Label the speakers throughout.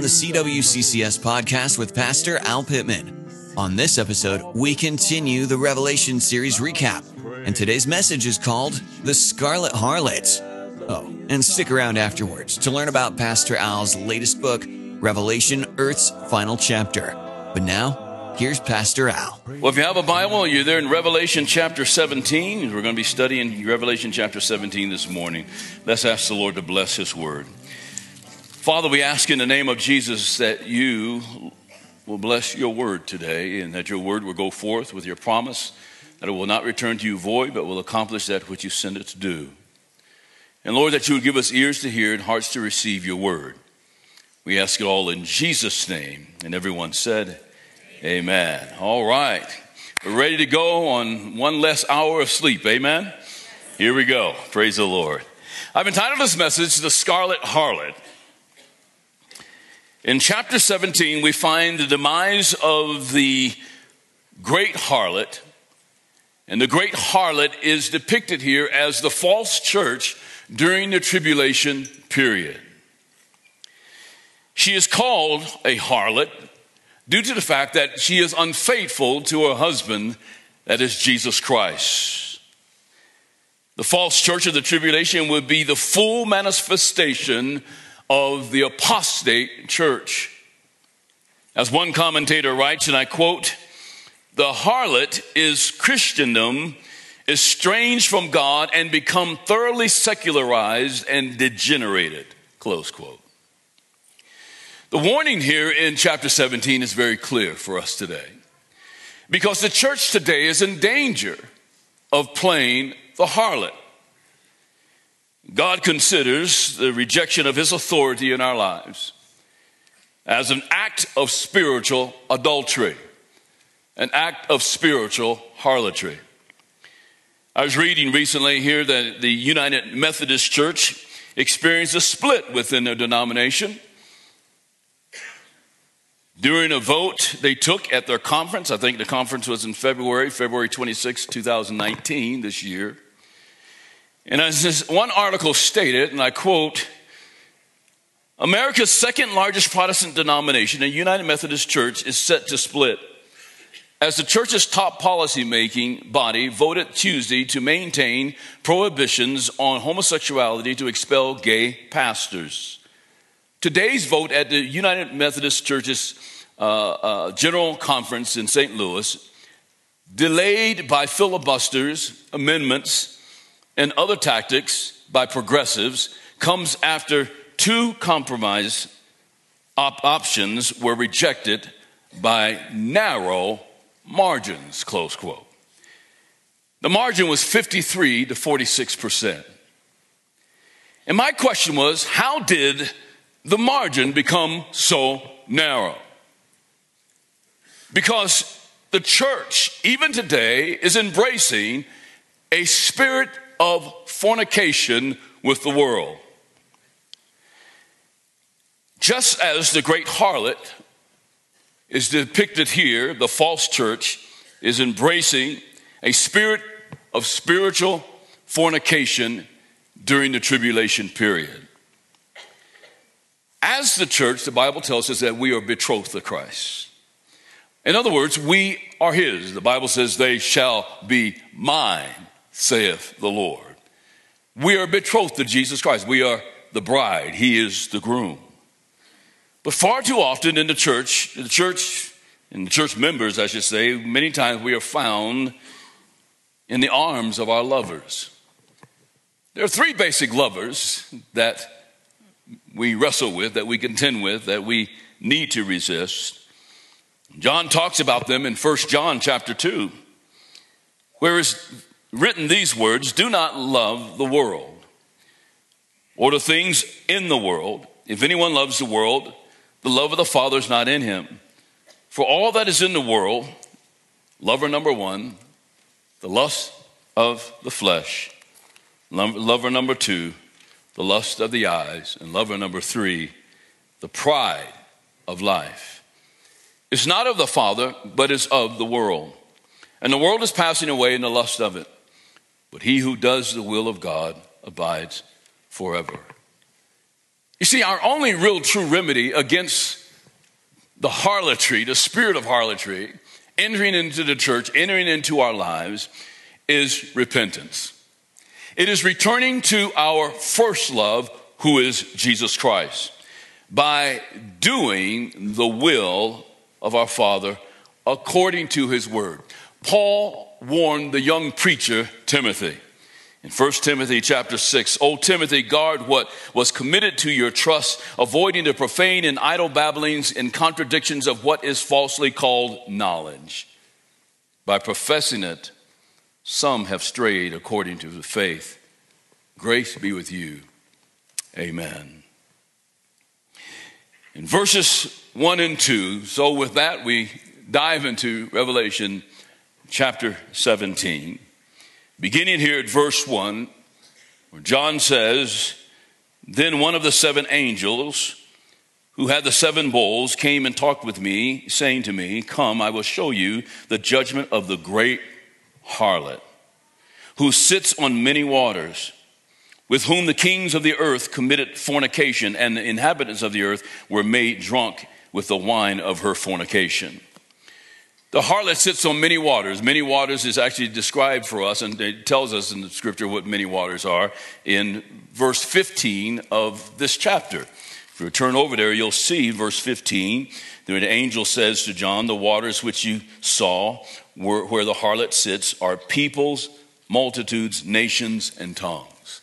Speaker 1: on the CWCCS podcast with Pastor Al Pittman. On this episode, we continue the Revelation series recap, and today's message is called The Scarlet Harlot. Oh, and stick around afterwards to learn about Pastor Al's latest book, Revelation Earth's Final Chapter. But now, here's Pastor Al.
Speaker 2: Well, if you have a Bible, you're there in Revelation chapter 17. We're going to be studying Revelation chapter 17 this morning. Let's ask the Lord to bless His word. Father, we ask in the name of Jesus that you will bless your word today and that your word will go forth with your promise that it will not return to you void, but will accomplish that which you send it to do. And Lord, that you would give us ears to hear and hearts to receive your word. We ask it all in Jesus' name. And everyone said, Amen. Amen. All right. We're ready to go on one less hour of sleep. Amen. Here we go. Praise the Lord. I've entitled this message, The Scarlet Harlot. In chapter 17, we find the demise of the great harlot. And the great harlot is depicted here as the false church during the tribulation period. She is called a harlot due to the fact that she is unfaithful to her husband, that is Jesus Christ. The false church of the tribulation would be the full manifestation of the apostate church. As one commentator writes, and I quote, the harlot is Christendom estranged from God and become thoroughly secularized and degenerated. Close quote. The warning here in chapter 17 is very clear for us today because the church today is in danger of playing the harlot. God considers the rejection of his authority in our lives as an act of spiritual adultery, an act of spiritual harlotry. I was reading recently here that the United Methodist Church experienced a split within their denomination. During a vote they took at their conference, I think the conference was in February, February 26, 2019, this year. And as this one article stated, and I quote, America's second largest Protestant denomination, the United Methodist Church, is set to split. As the church's top policy making body voted Tuesday to maintain prohibitions on homosexuality to expel gay pastors. Today's vote at the United Methodist Church's uh, uh, General Conference in St. Louis, delayed by filibusters, amendments, and other tactics by progressives comes after two compromise op- options were rejected by narrow margins, close quote. The margin was 53 to 46 percent. And my question was how did the margin become so narrow? Because the church, even today, is embracing a spirit of fornication with the world. Just as the great harlot is depicted here, the false church is embracing a spirit of spiritual fornication during the tribulation period. As the church, the Bible tells us that we are betrothed to Christ. In other words, we are His. The Bible says, they shall be mine saith the Lord. We are betrothed to Jesus Christ. We are the bride. He is the groom. But far too often in the church, the church, the church members, I should say, many times we are found in the arms of our lovers. There are three basic lovers that we wrestle with, that we contend with, that we need to resist. John talks about them in 1 John chapter 2. Whereas written these words do not love the world or the things in the world. If anyone loves the world, the love of the Father is not in him. For all that is in the world, lover number one, the lust of the flesh, lover number two, the lust of the eyes, and lover number three, the pride of life. It's not of the Father, but is of the world. And the world is passing away in the lust of it. But he who does the will of God abides forever. You see, our only real true remedy against the harlotry, the spirit of harlotry, entering into the church, entering into our lives, is repentance. It is returning to our first love, who is Jesus Christ, by doing the will of our Father according to his word. Paul warned the young preacher Timothy in 1 Timothy chapter 6, O Timothy, guard what was committed to your trust, avoiding the profane and idle babblings and contradictions of what is falsely called knowledge. By professing it, some have strayed according to the faith. Grace be with you. Amen. In verses 1 and 2, so with that, we dive into Revelation chapter 17. Beginning here at verse 1, where John says, Then one of the seven angels who had the seven bowls came and talked with me, saying to me, Come, I will show you the judgment of the great harlot, who sits on many waters, with whom the kings of the earth committed fornication, and the inhabitants of the earth were made drunk with the wine of her fornication. The harlot sits on many waters. Many waters is actually described for us, and it tells us in the scripture what many waters are in verse 15 of this chapter. If you turn over there, you'll see verse 15. The angel says to John, The waters which you saw where the harlot sits are peoples, multitudes, nations, and tongues.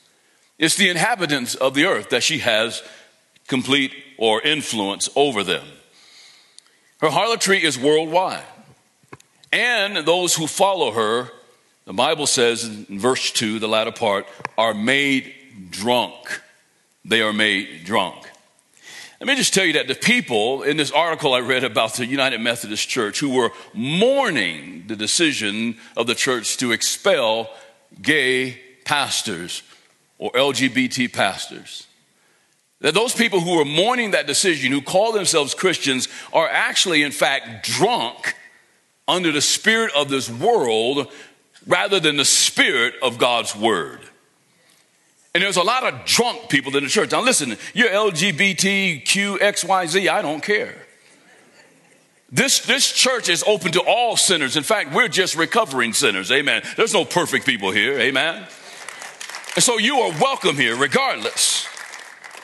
Speaker 2: It's the inhabitants of the earth that she has complete or influence over them. Her harlotry is worldwide and those who follow her, the Bible says in verse 2, the latter part, are made drunk. They are made drunk. Let me just tell you that the people in this article I read about the United Methodist Church who were mourning the decision of the church to expel gay pastors or LGBT pastors. That those people who are mourning that decision, who call themselves Christians, are actually, in fact, drunk under the spirit of this world rather than the spirit of God's word. And there's a lot of drunk people in the church. Now, listen, you're LGBTQ, XYZ, I don't care. This, this church is open to all sinners. In fact, we're just recovering sinners. Amen. There's no perfect people here. Amen. And so you are welcome here regardless.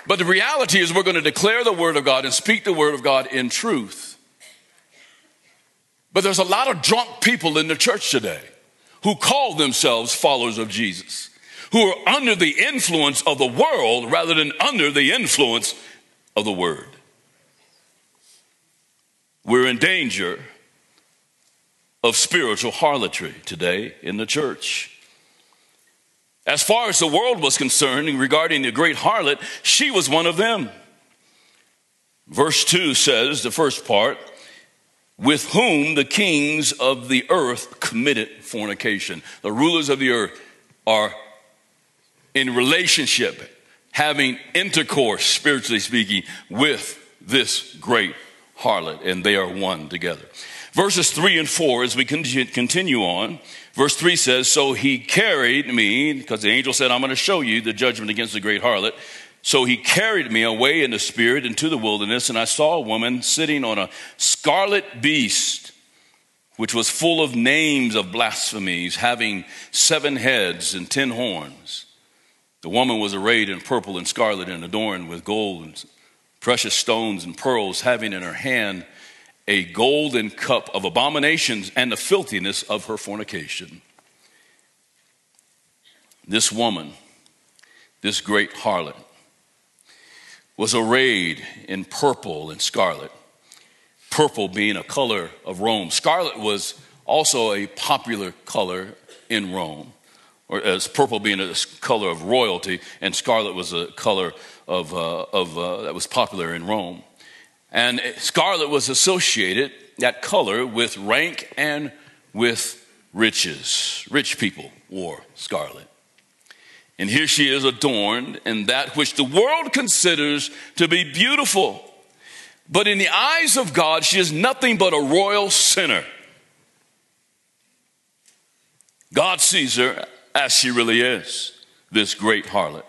Speaker 2: But the reality is, we're going to declare the word of God and speak the word of God in truth. But there's a lot of drunk people in the church today who call themselves followers of Jesus, who are under the influence of the world rather than under the influence of the word. We're in danger of spiritual harlotry today in the church. As far as the world was concerned regarding the great harlot, she was one of them. Verse 2 says, the first part, with whom the kings of the earth committed fornication. The rulers of the earth are in relationship, having intercourse, spiritually speaking, with this great harlot, and they are one together. Verses 3 and 4, as we continue on, verse 3 says, So he carried me, because the angel said, I'm going to show you the judgment against the great harlot. So he carried me away in the spirit into the wilderness, and I saw a woman sitting on a scarlet beast, which was full of names of blasphemies, having seven heads and ten horns. The woman was arrayed in purple and scarlet and adorned with gold and precious stones and pearls, having in her hand a golden cup of abominations and the filthiness of her fornication. This woman, this great harlot, was arrayed in purple and scarlet, purple being a color of Rome. Scarlet was also a popular color in Rome, or as purple being a color of royalty, and scarlet was a color of, uh, of uh, that was popular in Rome. And scarlet was associated, that color, with rank and with riches. Rich people wore scarlet. And here she is adorned in that which the world considers to be beautiful. But in the eyes of God, she is nothing but a royal sinner. God sees her as she really is, this great harlot.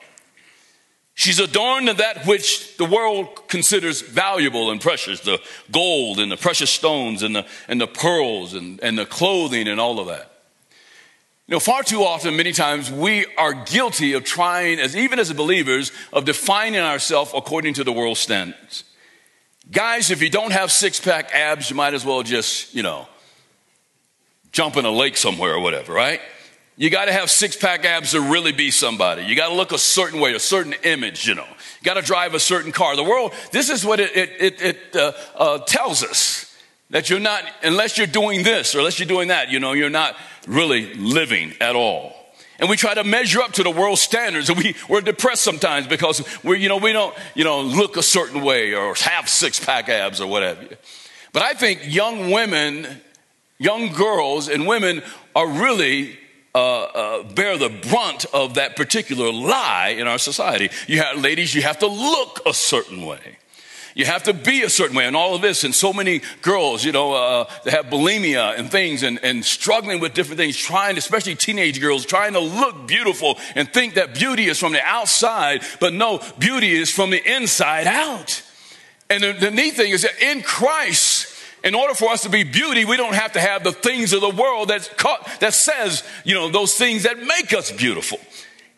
Speaker 2: She's adorned in that which the world considers valuable and precious the gold and the precious stones and the, and the pearls and, and the clothing and all of that. You know, far too often, many times, we are guilty of trying, as even as believers, of defining ourselves according to the world standards. Guys, if you don't have six pack abs, you might as well just, you know, jump in a lake somewhere or whatever, right? You got to have six pack abs to really be somebody. You got to look a certain way, a certain image, you know. You got to drive a certain car. The world, this is what it, it, it, it uh, uh, tells us that you're not, unless you're doing this or unless you're doing that, you know, you're not really living at all. And we try to measure up to the world standards and we, we're depressed sometimes because we're, you know, we don't, you know, look a certain way or have six pack abs or whatever. But I think young women, young girls and women are really uh, uh, bear the brunt of that particular lie in our society. You have ladies, you have to look a certain way. You have to be a certain way, and all of this. And so many girls, you know, uh, they have bulimia and things, and, and struggling with different things, trying, especially teenage girls, trying to look beautiful and think that beauty is from the outside, but no, beauty is from the inside out. And the, the neat thing is that in Christ, in order for us to be beauty, we don't have to have the things of the world that's caught, that says, you know, those things that make us beautiful.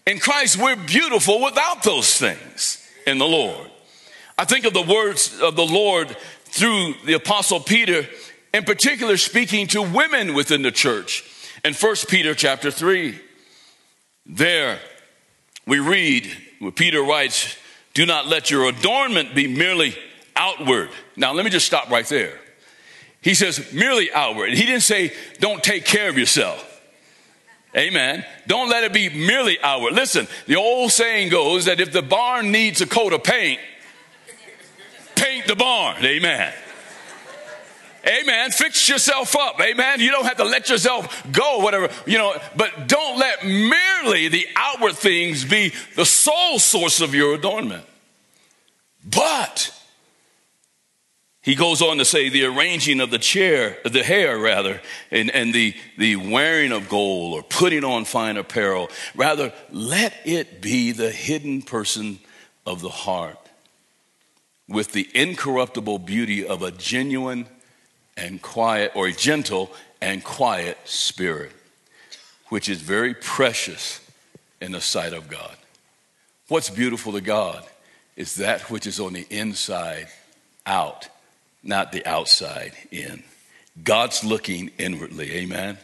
Speaker 2: In Christ, we're beautiful without those things in the Lord. I think of the words of the Lord through the apostle Peter, in particular speaking to women within the church. In 1 Peter chapter 3, there we read where Peter writes, Do not let your adornment be merely outward. Now, let me just stop right there. He says merely outward. He didn't say don't take care of yourself. Amen. Don't let it be merely outward. Listen, the old saying goes that if the barn needs a coat of paint, paint the barn. Amen. Amen. Fix yourself up. Amen. You don't have to let yourself go, whatever, you know, but don't let merely the outward things be the sole source of your adornment. But he goes on to say the arranging of the chair, the hair rather, and, and the, the wearing of gold or putting on fine apparel. Rather, let it be the hidden person of the heart with the incorruptible beauty of a genuine and quiet, or a gentle and quiet spirit, which is very precious in the sight of God. What's beautiful to God is that which is on the inside out not the outside in. God's looking inwardly, amen?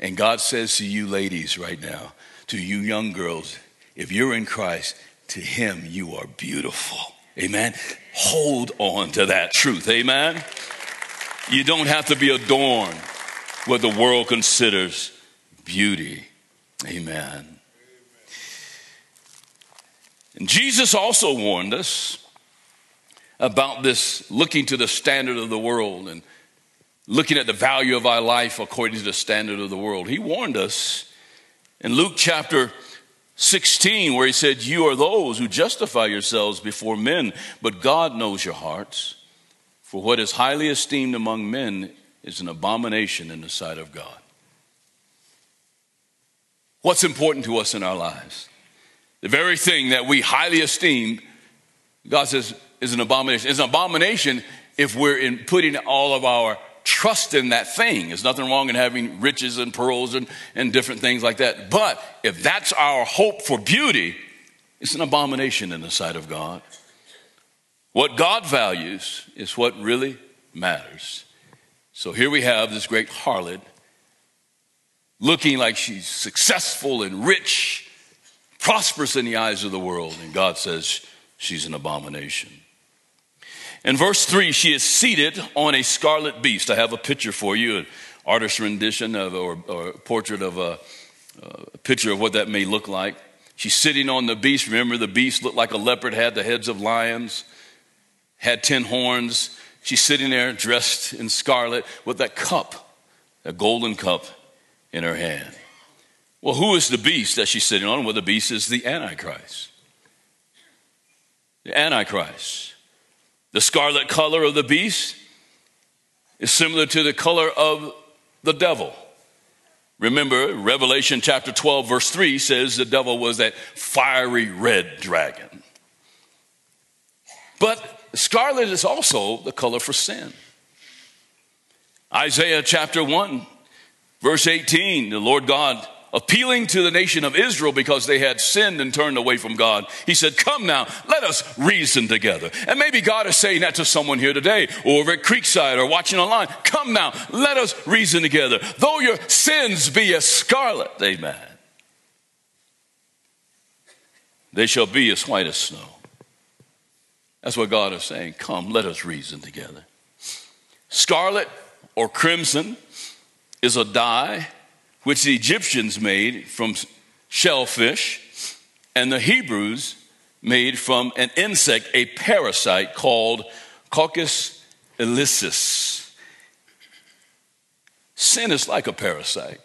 Speaker 2: And God says to you ladies right now, to you young girls, if you're in Christ, to Him you are beautiful, amen? Hold on to that truth, amen? You don't have to be adorned what the world considers beauty, amen. And Jesus also warned us about this looking to the standard of the world and looking at the value of our life according to the standard of the world. He warned us in Luke chapter 16, where he said, You are those who justify yourselves before men, but God knows your hearts. For what is highly esteemed among men is an abomination in the sight of God. What's important to us in our lives? The very thing that we highly esteem, God says, is an abomination. It's an abomination if we're in putting all of our trust in that thing. There's nothing wrong in having riches and pearls and, and different things like that. But if that's our hope for beauty, it's an abomination in the sight of God. What God values is what really matters. So here we have this great harlot looking like she's successful and rich, prosperous in the eyes of the world, and God says she's an abomination. In verse 3, she is seated on a scarlet beast. I have a picture for you, an artist's rendition of, or, or portrait of a, a picture of what that may look like. She's sitting on the beast. Remember, the beast looked like a leopard, had the heads of lions, had ten horns. She's sitting there dressed in scarlet with that cup, that golden cup in her hand. Well, who is the beast that she's sitting on? Well, the beast is the Antichrist. The Antichrist. The scarlet color of the beast is similar to the color of the devil. Remember, Revelation chapter 12, verse 3 says the devil was that fiery red dragon. But scarlet is also the color for sin. Isaiah chapter 1, verse 18, the Lord God appealing to the nation of Israel because they had sinned and turned away from God. He said, Come now, let us reason together. And maybe God is saying that to someone here today, or over at Creekside, or watching online. Come now, let us reason together. Though your sins be as scarlet, amen, they shall be as white as snow. That's what God is saying. Come, let us reason together. Scarlet or crimson is a dye which the Egyptians made from shellfish, and the Hebrews made from an insect, a parasite called Coccus ilicis. Sin is like a parasite.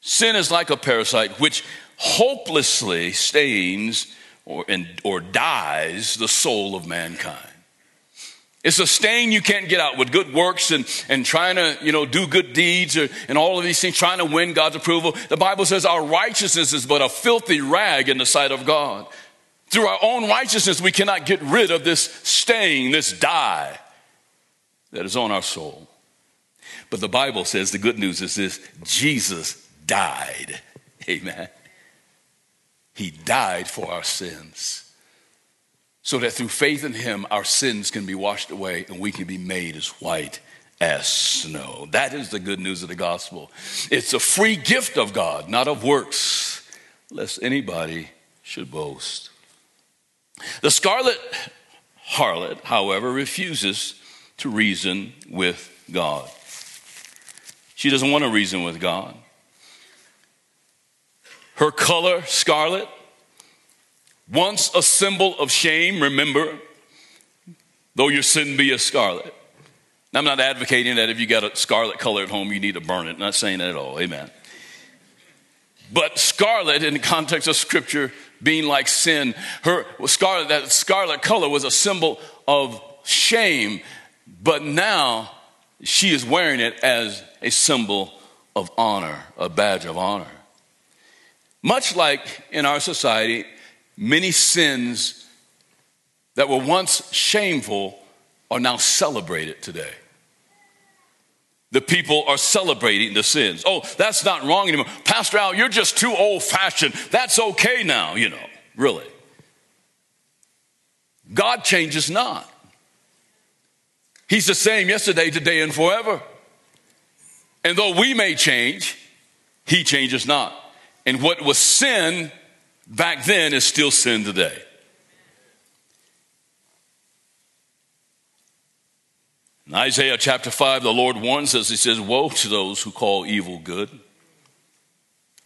Speaker 2: Sin is like a parasite which hopelessly stains or, and, or dyes the soul of mankind. It's a stain you can't get out with good works and, and trying to, you know, do good deeds or, and all of these things, trying to win God's approval. The Bible says our righteousness is but a filthy rag in the sight of God. Through our own righteousness, we cannot get rid of this stain, this dye that is on our soul. But the Bible says the good news is this Jesus died. Amen. He died for our sins so that through faith in him, our sins can be washed away and we can be made as white as snow. That is the good news of the gospel. It's a free gift of God, not of works, lest anybody should boast. The scarlet harlot, however, refuses to reason with God. She doesn't want to reason with God. Her color, scarlet, once a symbol of shame, remember, though your sin be a scarlet. Now, I'm not advocating that if you got a scarlet color at home, you need to burn it. I'm not saying that at all. Amen. But scarlet, in the context of scripture, being like sin, her scarlet, that scarlet color was a symbol of shame, but now she is wearing it as a symbol of honor, a badge of honor. Much like in our society, Many sins that were once shameful are now celebrated today. The people are celebrating the sins. Oh, that's not wrong anymore. Pastor Al, you're just too old fashioned. That's okay now, you know, really. God changes not. He's the same yesterday, today, and forever. And though we may change, He changes not. And what was sin back then is still sin today. In Isaiah chapter 5, the Lord warns us, He says, Woe to those who call evil good,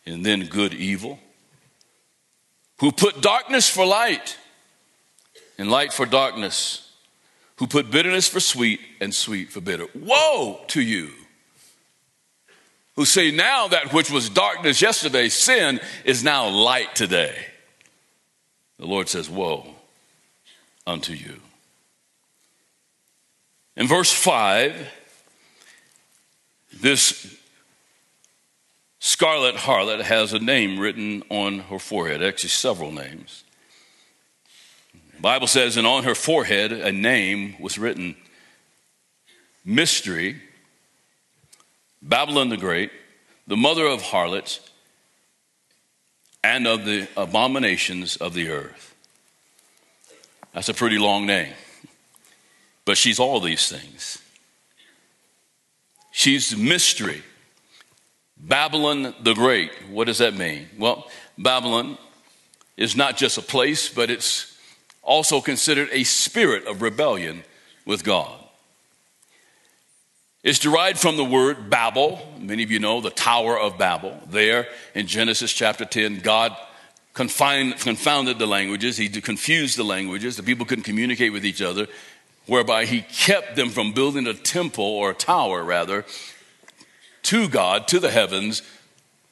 Speaker 2: and then good evil, who put darkness for light, and light for darkness, who put bitterness for sweet, and sweet for bitter. Woe to you! Who say now that which was darkness yesterday, sin, is now light today. The Lord says, Woe unto you. In verse 5, this scarlet harlot has a name written on her forehead, actually, several names. The Bible says, and on her forehead a name was written Mystery Babylon the Great, the mother of harlots and of the abominations of the earth. That's a pretty long name, but she's all these things. She's mystery. Babylon the Great. What does that mean? Well, Babylon is not just a place, but it's also considered a spirit of rebellion with God. It's derived from the word Babel. Many of you know the Tower of Babel. There in Genesis chapter 10, God confined, confounded the languages. He confused the languages. The people couldn't communicate with each other, whereby He kept them from building a temple or a tower, rather, to God, to the heavens,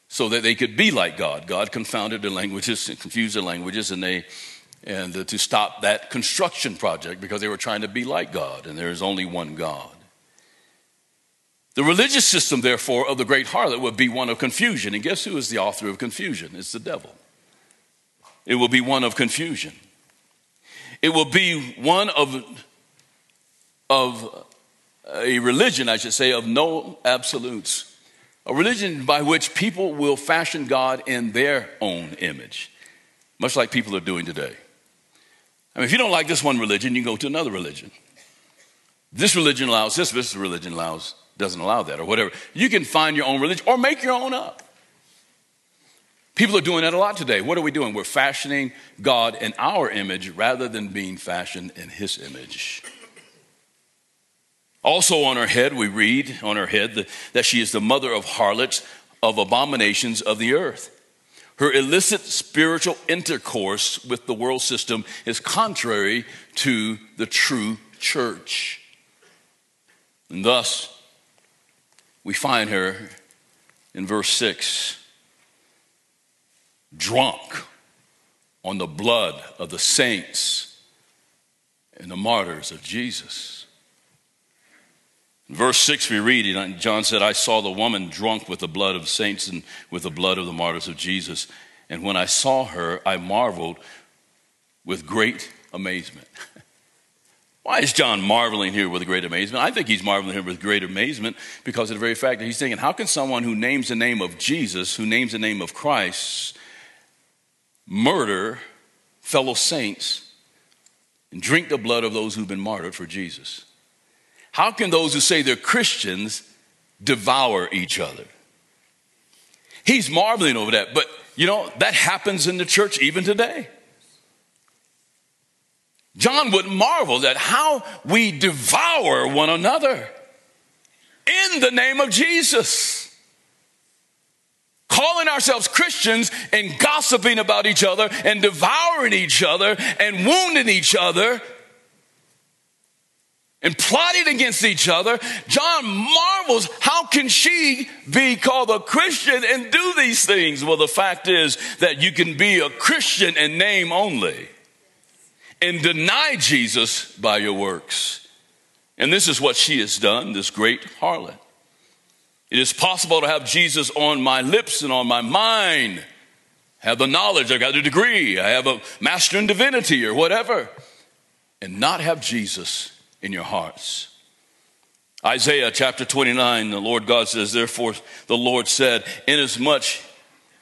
Speaker 2: so that they could be like God. God confounded their languages, confused their languages, and they and to stop that construction project because they were trying to be like God, and there is only one God. The religious system, therefore, of the great harlot would be one of confusion. And guess who is the author of confusion? It's the devil. It will be one of confusion. It will be one of, of a religion, I should say, of no absolutes. A religion by which people will fashion God in their own image, much like people are doing today. I mean, if you don't like this one religion, you go to another religion. This religion allows this, this religion allows, doesn't allow that, or whatever. You can find your own religion or make your own up. People are doing that a lot today. What are we doing? We're fashioning God in our image rather than being fashioned in His image. Also, on her head, we read on her head that she is the mother of harlots, of abominations of the earth. Her illicit spiritual intercourse with the world system is contrary to the true church. And thus, we find her in verse 6 drunk on the blood of the saints and the martyrs of Jesus. In verse 6, we read, John said, I saw the woman drunk with the blood of saints and with the blood of the martyrs of Jesus. And when I saw her, I marveled with great amazement. Why is John marveling here with great amazement? I think he's marveling here with great amazement because of the very fact that he's thinking, how can someone who names the name of Jesus, who names the name of Christ, murder fellow saints and drink the blood of those who've been martyred for Jesus? How can those who say they're Christians devour each other? He's marveling over that, but you know, that happens in the church even today. John would marvel at how we devour one another in the name of Jesus. Calling ourselves Christians and gossiping about each other and devouring each other and wounding each other and plotting against each other. John marvels, how can she be called a Christian and do these things? Well, the fact is that you can be a Christian in name only and deny Jesus by your works. And this is what she has done, this great harlot. It is possible to have Jesus on my lips and on my mind, have the knowledge, I've got a degree, I have a master in divinity or whatever, and not have Jesus in your hearts. Isaiah chapter 29, the Lord God says, Therefore the Lord said, Inasmuch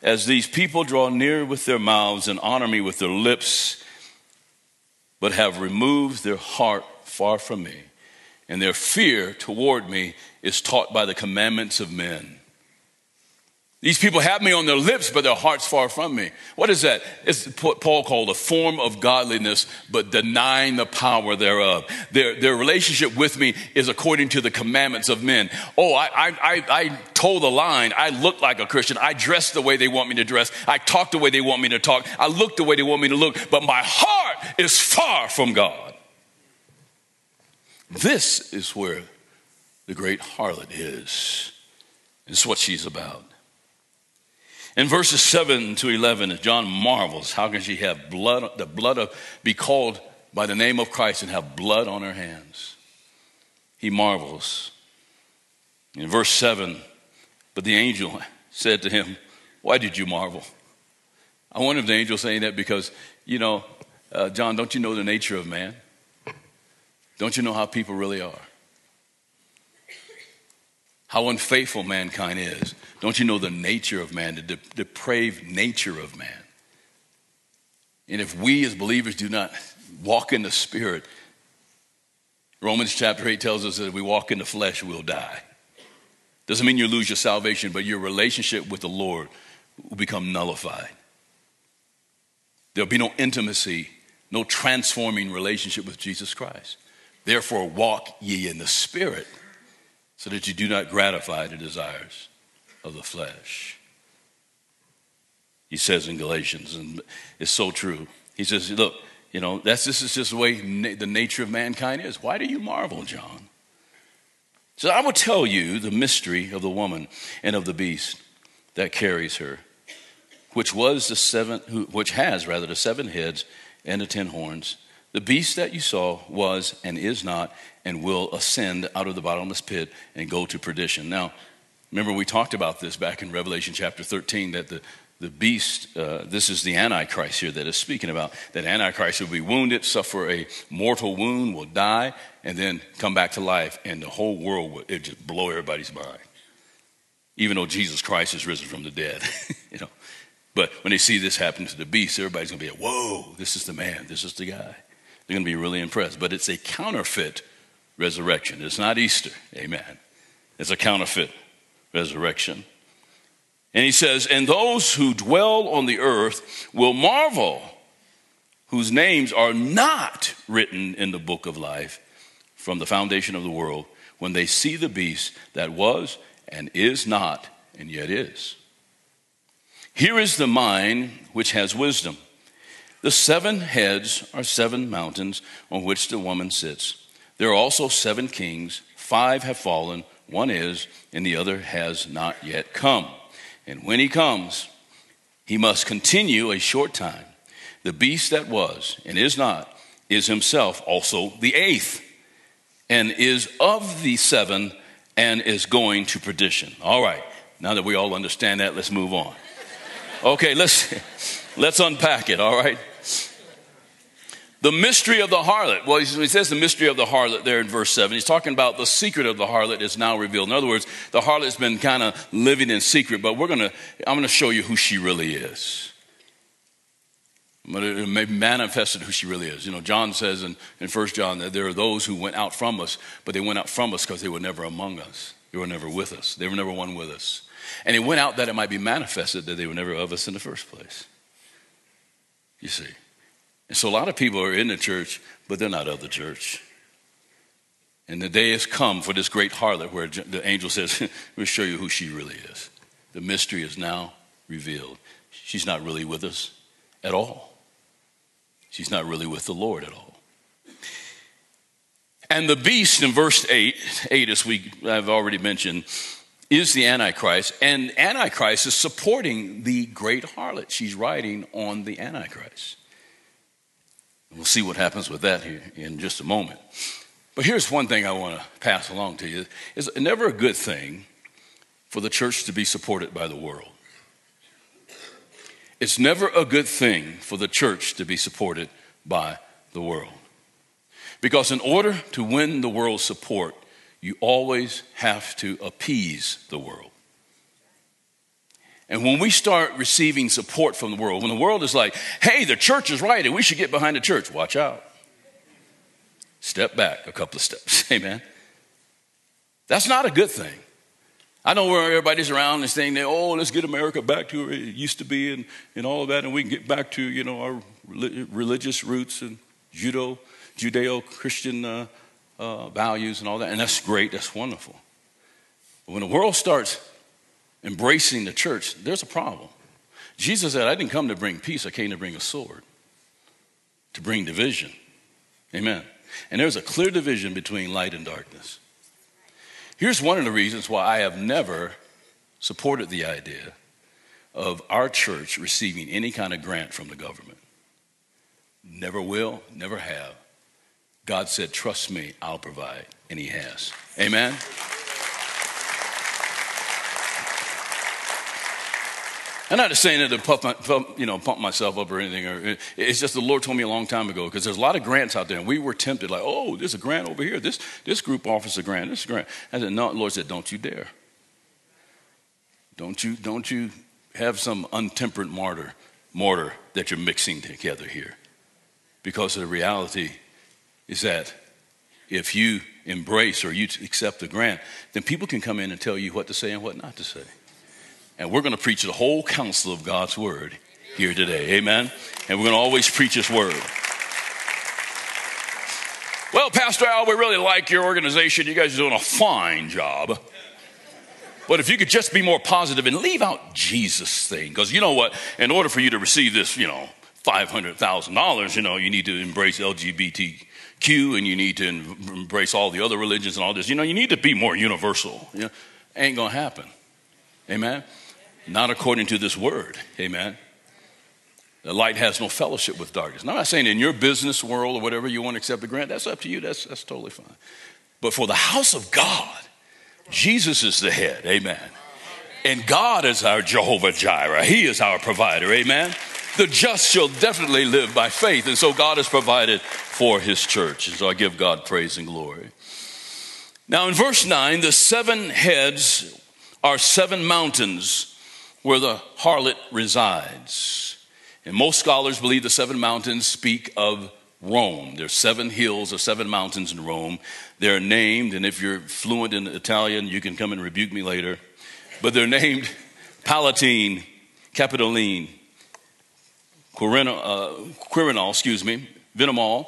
Speaker 2: as these people draw near with their mouths and honor me with their lips, but have removed their heart far from me, and their fear toward me is taught by the commandments of men. These people have me on their lips, but their heart's far from me. What is that? It's what Paul called a form of godliness, but denying the power thereof. Their, their relationship with me is according to the commandments of men. Oh, I, I, I, toe the line. I look like a Christian. I dress the way they want me to dress. I talk the way they want me to talk. I look the way they want me to look, but my heart is far from God. This is where the great harlot is. This is what she's about. In verses 7 to 11, John marvels, how can she have blood, the blood of, be called by the name of Christ and have blood on her hands? He marvels. In verse 7, but the angel said to him, Why did you marvel? I wonder if the angel saying that because, you know, uh, John, don't you know the nature of man? Don't you know how people really are? How unfaithful mankind is. Don't you know the nature of man, the de- depraved nature of man? And if we as believers do not walk in the Spirit, Romans chapter 8 tells us that if we walk in the flesh, we'll die. Doesn't mean you lose your salvation, but your relationship with the Lord will become nullified. There'll be no intimacy, no transforming relationship with Jesus Christ. Therefore, walk ye in the Spirit so that you do not gratify the desires of the flesh. He says in Galatians, and it's so true. He says, Look, you know, that's, this is just the way na- the nature of mankind is. Why do you marvel, John? So I will tell you the mystery of the woman and of the beast that carries her, which was the seven, which has rather the seven heads and the ten horns. The beast that you saw was and is not and will ascend out of the bottomless pit and go to perdition. Now, Remember, we talked about this back in Revelation chapter 13 that the, the beast, uh, this is the Antichrist here that is speaking about. That Antichrist will be wounded, suffer a mortal wound, will die, and then come back to life, and the whole world will it just blow everybody's mind. Even though Jesus Christ is risen from the dead, you know. But when they see this happen to the beast, everybody's going to be, like, whoa, this is the man, this is the guy. They're going to be really impressed. But it's a counterfeit resurrection. It's not Easter. Amen. It's a counterfeit resurrection. And he says, And those who dwell on the earth will marvel, whose names are not written in the book of life from the foundation of the world, when they see the beast that was and is not and yet is. Here is the mind which has wisdom. The seven heads are seven mountains on which the woman sits. There are also seven kings. Five have fallen, one is, and the other has not yet come. And when he comes, he must continue a short time. The beast that was and is not is himself also the eighth, and is of the seven and is going to perdition. All right, now that we all understand that, let's move on. Okay, let's let's unpack it, all right? The mystery of the harlot. Well, he says the mystery of the harlot there in verse 7. He's talking about the secret of the harlot is now revealed. In other words, the harlot's been kind of living in secret, but we're going to, I'm going to show you who she really is. It may be manifested who she really is. You know, John says in, in 1 John that there are those who went out from us, but they went out from us because they were never among us. They were never with us. They were never one with us. And they went out that it might be manifested that they were never of us in the first place. You see. And so a lot of people are in the church, but they're not of the church. And the day has come for this great harlot where the angel says, We'll show you who she really is. The mystery is now revealed. She's not really with us at all. She's not really with the Lord at all. And the beast in verse 8, 8 as we have already mentioned, is the Antichrist. And Antichrist is supporting the great harlot. She's riding on the Antichrist. We'll see what happens with that here in just a moment. But here's one thing I want to pass along to you. It's never a good thing for the church to be supported by the world. It's never a good thing for the church to be supported by the world. Because in order to win the world's support, you always have to appease the world. And when we start receiving support from the world, when the world is like, hey, the church is right and we should get behind the church, watch out. Step back a couple of steps. Amen. That's not a good thing. I know where everybody's around this saying, oh, let's get America back to where it used to be and, and all of that, and we can get back to, you know, our religious roots and judo, Judeo-Christian uh, uh, values and all that. And that's great, that's wonderful. But when the world starts embracing the church, there's a problem. Jesus said, I didn't come to bring peace, I came to bring a sword, to bring division. Amen. And there's a clear division between light and darkness. Here's one of the reasons why I have never supported the idea of our church receiving any kind of grant from the government. Never will, never have. God said, Trust me, I'll provide. And He has. Amen. I'm not just saying it to pump, you know, pump myself up or anything. Or, it's just the Lord told me a long time ago because there's a lot of grants out there, and we were tempted, like, oh, there's a grant over here. This, this group offers a grant. This grant. I said, no. Lord said, don't you dare. Don't you, don't you have some untempered mortar, mortar that you're mixing together here. Because the reality is that if you embrace or you accept the grant, then people can come in and tell you what to say and what not to say. And we're going to preach the whole counsel of God's word here today. Amen. And we're going to always preach his word. Well, Pastor Al, we really like your organization. You guys are doing a fine job. But if you could just be more positive and leave out Jesus thing, because you know what? In order for you to receive this, you know, $500,000, you know, you need to embrace LGBTQ and you need to embrace all the other religions and all this. You know, you need to be more universal. You know, ain't going to happen. Amen. Not according to this word. Amen. The light has no fellowship with darkness. Now, I'm not saying in your business world or whatever you want to accept the grant, that's up to you. That's, that's totally fine. But for the house of God, Jesus is the head. Amen. And God is our Jehovah Jireh. He is our provider. Amen. The just shall definitely live by faith. And so God has provided for his church. And so I give God praise and glory. Now, in verse 9, the seven heads are seven mountains where the harlot resides. And most scholars believe the seven mountains speak of Rome. There's seven hills or seven mountains in Rome. They're named, and if you're fluent in Italian, you can come and rebuke me later. But they're named Palatine, Capitoline, Quirinal, uh, Quirinal excuse me, Viminal,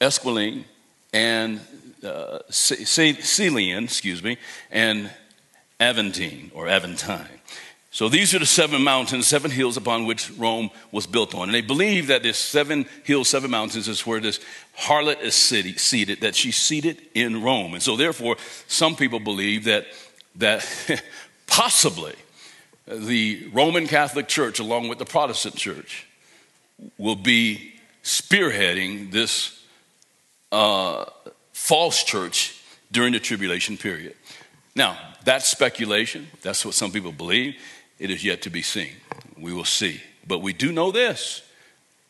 Speaker 2: Esquiline, and uh, Celian, excuse me, and Aventine or Aventine. So these are the seven mountains, seven hills upon which Rome was built on. And they believe that this seven hills, seven mountains is where this harlot is seated, that she's seated in Rome. And so therefore, some people believe that, that possibly the Roman Catholic Church, along with the Protestant Church, will be spearheading this uh, false church during the tribulation period. Now, that's speculation. That's what some people believe. It is yet to be seen. We will see. But we do know this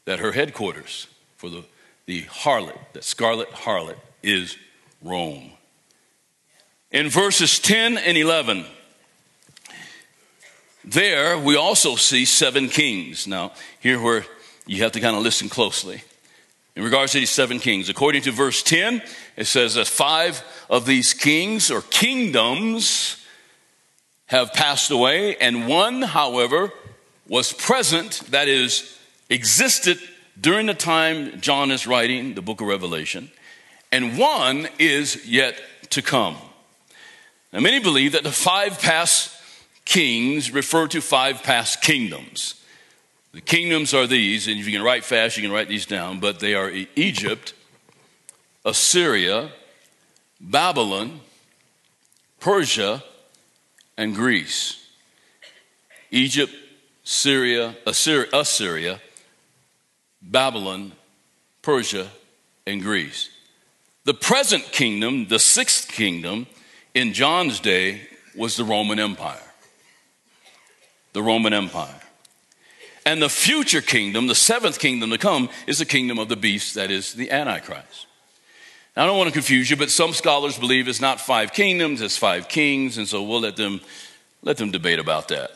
Speaker 2: that her headquarters for the, the harlot, that scarlet harlot, is Rome. In verses 10 and 11, there we also see seven kings. Now, here where you have to kind of listen closely. In regards to these seven kings, according to verse 10, it says that five of these kings or kingdoms have passed away, and one, however, was present, that is, existed during the time John is writing the book of Revelation, and one is yet to come. Now, many believe that the five past kings refer to five past kingdoms. The kingdoms are these, and if you can write fast, you can write these down, but they are Egypt, Assyria, Babylon, Persia, and Greece. Egypt, Syria, uh, Assyria, uh, Assyria, Babylon, Persia, and Greece. The present kingdom, the sixth kingdom in John's day, was the Roman Empire. The Roman Empire. And the future kingdom, the seventh kingdom to come, is the kingdom of the beast, that is the Antichrist. Now, I don't want to confuse you, but some scholars believe it's not five kingdoms, it's five kings, and so we'll let them, let them debate about that.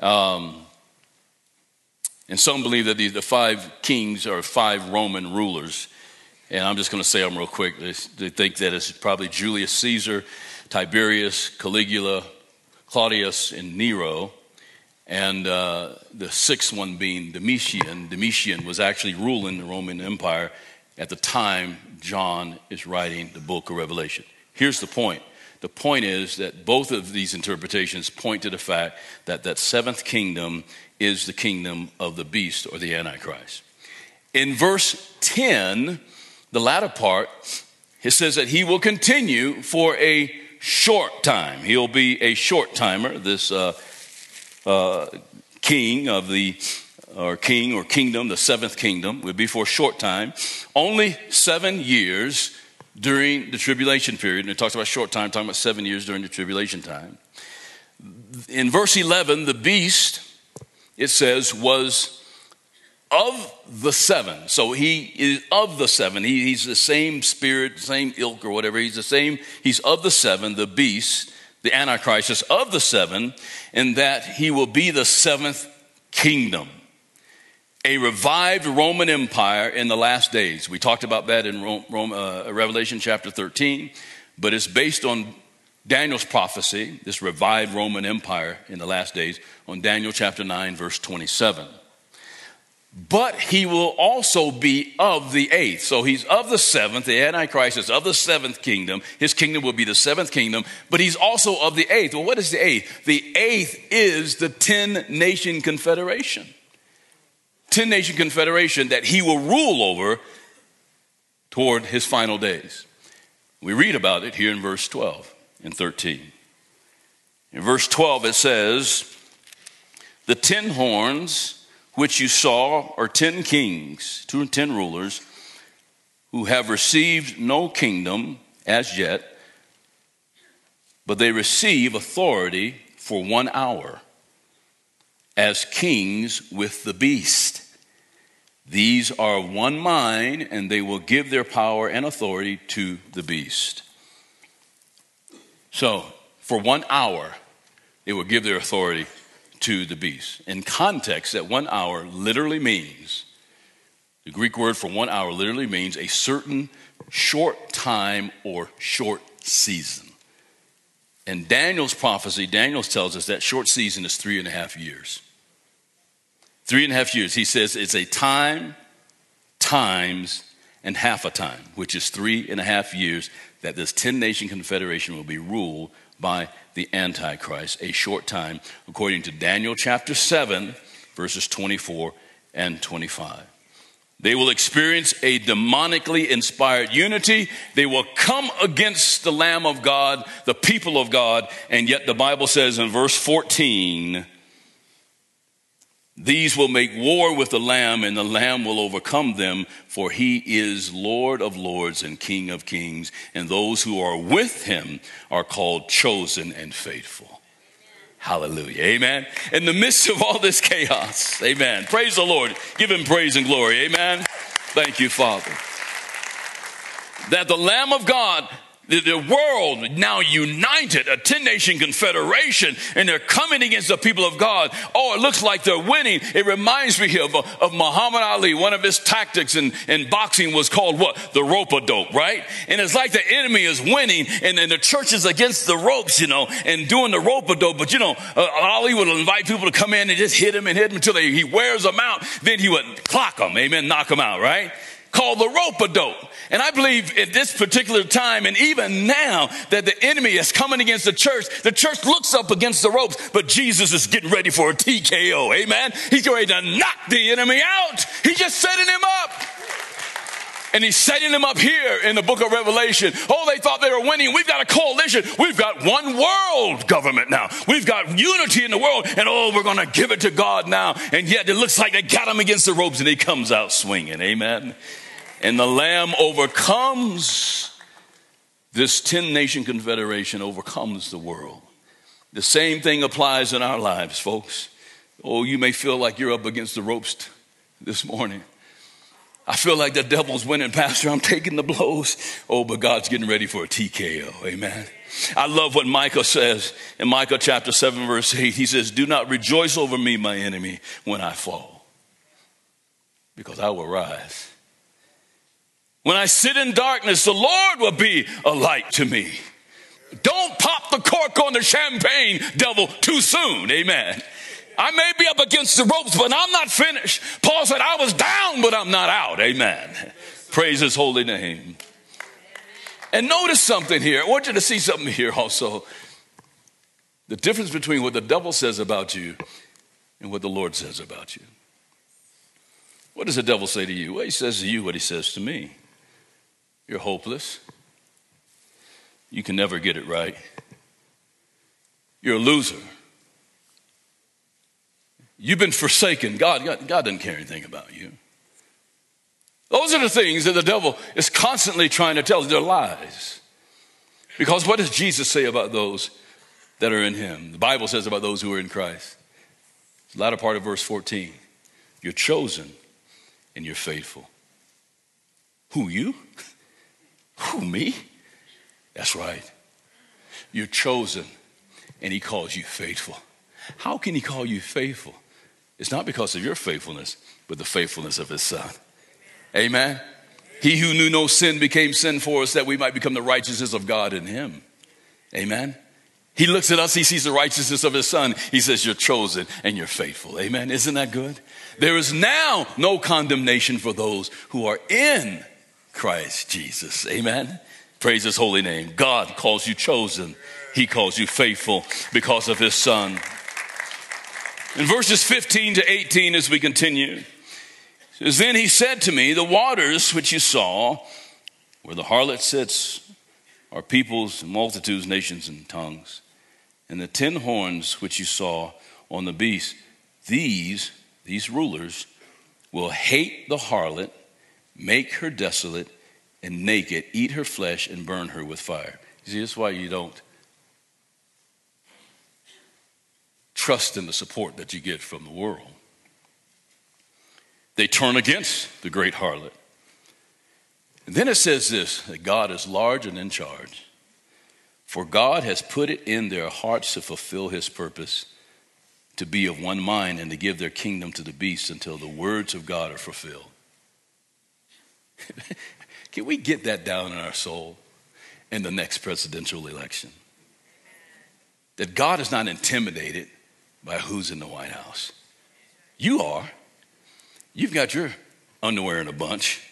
Speaker 2: Um, and some believe that the, the five kings are five Roman rulers. And I'm just going to say them real quick. They, they think that it's probably Julius Caesar, Tiberius, Caligula, Claudius, and Nero. And uh, the sixth one being Domitian. Domitian was actually ruling the Roman Empire at the time John is writing the book of Revelation. Here's the point the point is that both of these interpretations point to the fact that that seventh kingdom is the kingdom of the beast or the Antichrist. In verse 10, the latter part, it says that he will continue for a short time. He'll be a short timer, this uh, uh, king of the or king or kingdom, the seventh kingdom, would be for a short time, only seven years during the tribulation period. And it talks about short time, talking about seven years during the tribulation time. In verse 11, the beast, it says, was of the seven. So he is of the seven. He, he's the same spirit, same ilk or whatever. He's the same. He's of the seven, the beast, the Antichrist is of the seven, in that he will be the seventh kingdom a revived Roman Empire in the last days. We talked about that in Rome, Rome, uh, Revelation chapter 13, but it's based on Daniel's prophecy, this revived Roman Empire in the last days, on Daniel chapter 9, verse 27. But he will also be of the eighth. So he's of the seventh. The Antichrist is of the seventh kingdom. His kingdom will be the seventh kingdom, but he's also of the eighth. Well, what is the eighth? The eighth is the 10 nation confederation. 10 nation confederation that he will rule over toward his final days. We read about it here in verse 12 and 13. In verse 12, it says, The ten horns which you saw are ten kings, two and ten rulers, who have received no kingdom as yet, but they receive authority for one hour as kings with the beast. These are one mind, and they will give their power and authority to the beast. So, for one hour, they will give their authority to the beast. In context, that one hour literally means the Greek word for one hour literally means a certain short time or short season. In Daniel's prophecy, Daniel tells us that short season is three and a half years. Three and a half years. He says it's a time, times, and half a time, which is three and a half years that this 10 nation confederation will be ruled by the Antichrist, a short time, according to Daniel chapter 7, verses 24 and 25. They will experience a demonically inspired unity. They will come against the Lamb of God, the people of God, and yet the Bible says in verse 14, these will make war with the Lamb, and the Lamb will overcome them, for he is Lord of lords and King of kings, and those who are with him are called chosen and faithful. Hallelujah. Amen. In the midst of all this chaos, amen. Praise the Lord. Give him praise and glory. Amen. Thank you, Father. That the Lamb of God the, the world now united, a 10 nation confederation, and they're coming against the people of God. Oh, it looks like they're winning. It reminds me of, of Muhammad Ali. One of his tactics in, in boxing was called what? The rope a dope, right? And it's like the enemy is winning, and then the church is against the ropes, you know, and doing the rope a dope. But you know, uh, Ali would invite people to come in and just hit him and hit him until they, he wears them out. Then he would clock them, amen, knock them out, right? Called the rope a dope. And I believe at this particular time and even now that the enemy is coming against the church, the church looks up against the ropes, but Jesus is getting ready for a TKO. Amen. He's ready to knock the enemy out. He's just setting him up. And he's setting them up here in the book of Revelation. Oh, they thought they were winning. We've got a coalition. We've got one world government now. We've got unity in the world. And oh, we're going to give it to God now. And yet it looks like they got him against the ropes and he comes out swinging. Amen and the Lamb overcomes this 10 nation confederation, overcomes the world. The same thing applies in our lives, folks. Oh, you may feel like you're up against the ropes this morning. I feel like the devil's winning, Pastor. I'm taking the blows. Oh, but God's getting ready for a TKO. Amen. I love what Micah says in Micah chapter 7, verse 8. He says, Do not rejoice over me, my enemy, when I fall, because I will rise when I sit in darkness, the Lord will be a light to me. Don't pop the cork on the champagne, devil, too soon. Amen. I may be up against the ropes, but I'm not finished. Paul said, I was down, but I'm not out. Amen. Praise his holy name. And notice something here. I want you to see something here also. The difference between what the devil says about you and what the Lord says about you. What does the devil say to you? Well, he says to you what he says to me. You're hopeless. You can never get it right. You're a loser. You've been forsaken. God, God, God doesn't care anything about you. Those are the things that the devil is constantly trying to tell. They're lies. Because what does Jesus say about those that are in him? The Bible says about those who are in Christ. The latter part of verse 14. You're chosen and you're faithful. Who, you? Who, me? That's right. You're chosen, and He calls you faithful. How can He call you faithful? It's not because of your faithfulness, but the faithfulness of His Son. Amen. He who knew no sin became sin for us that we might become the righteousness of God in Him. Amen. He looks at us, he sees the righteousness of his son. He says, You're chosen and you're faithful. Amen. Isn't that good? There is now no condemnation for those who are in Christ Jesus. Amen. Praise his holy name. God calls you chosen. He calls you faithful because of his son. In verses 15 to 18, as we continue, says, Then he said to me, The waters which you saw, where the harlot sits, are peoples, multitudes, nations, and tongues. And the ten horns which you saw on the beast, these, these rulers, will hate the harlot make her desolate and naked, eat her flesh, and burn her with fire. You see, that's why you don't. trust in the support that you get from the world. They turn against the great harlot. And then it says this that God is large and in charge. For God has put it in their hearts to fulfill his purpose, to be of one mind, and to give their kingdom to the beast until the words of God are fulfilled. Can we get that down in our soul in the next presidential election? That God is not intimidated by who's in the White House. You are. You've got your underwear in a bunch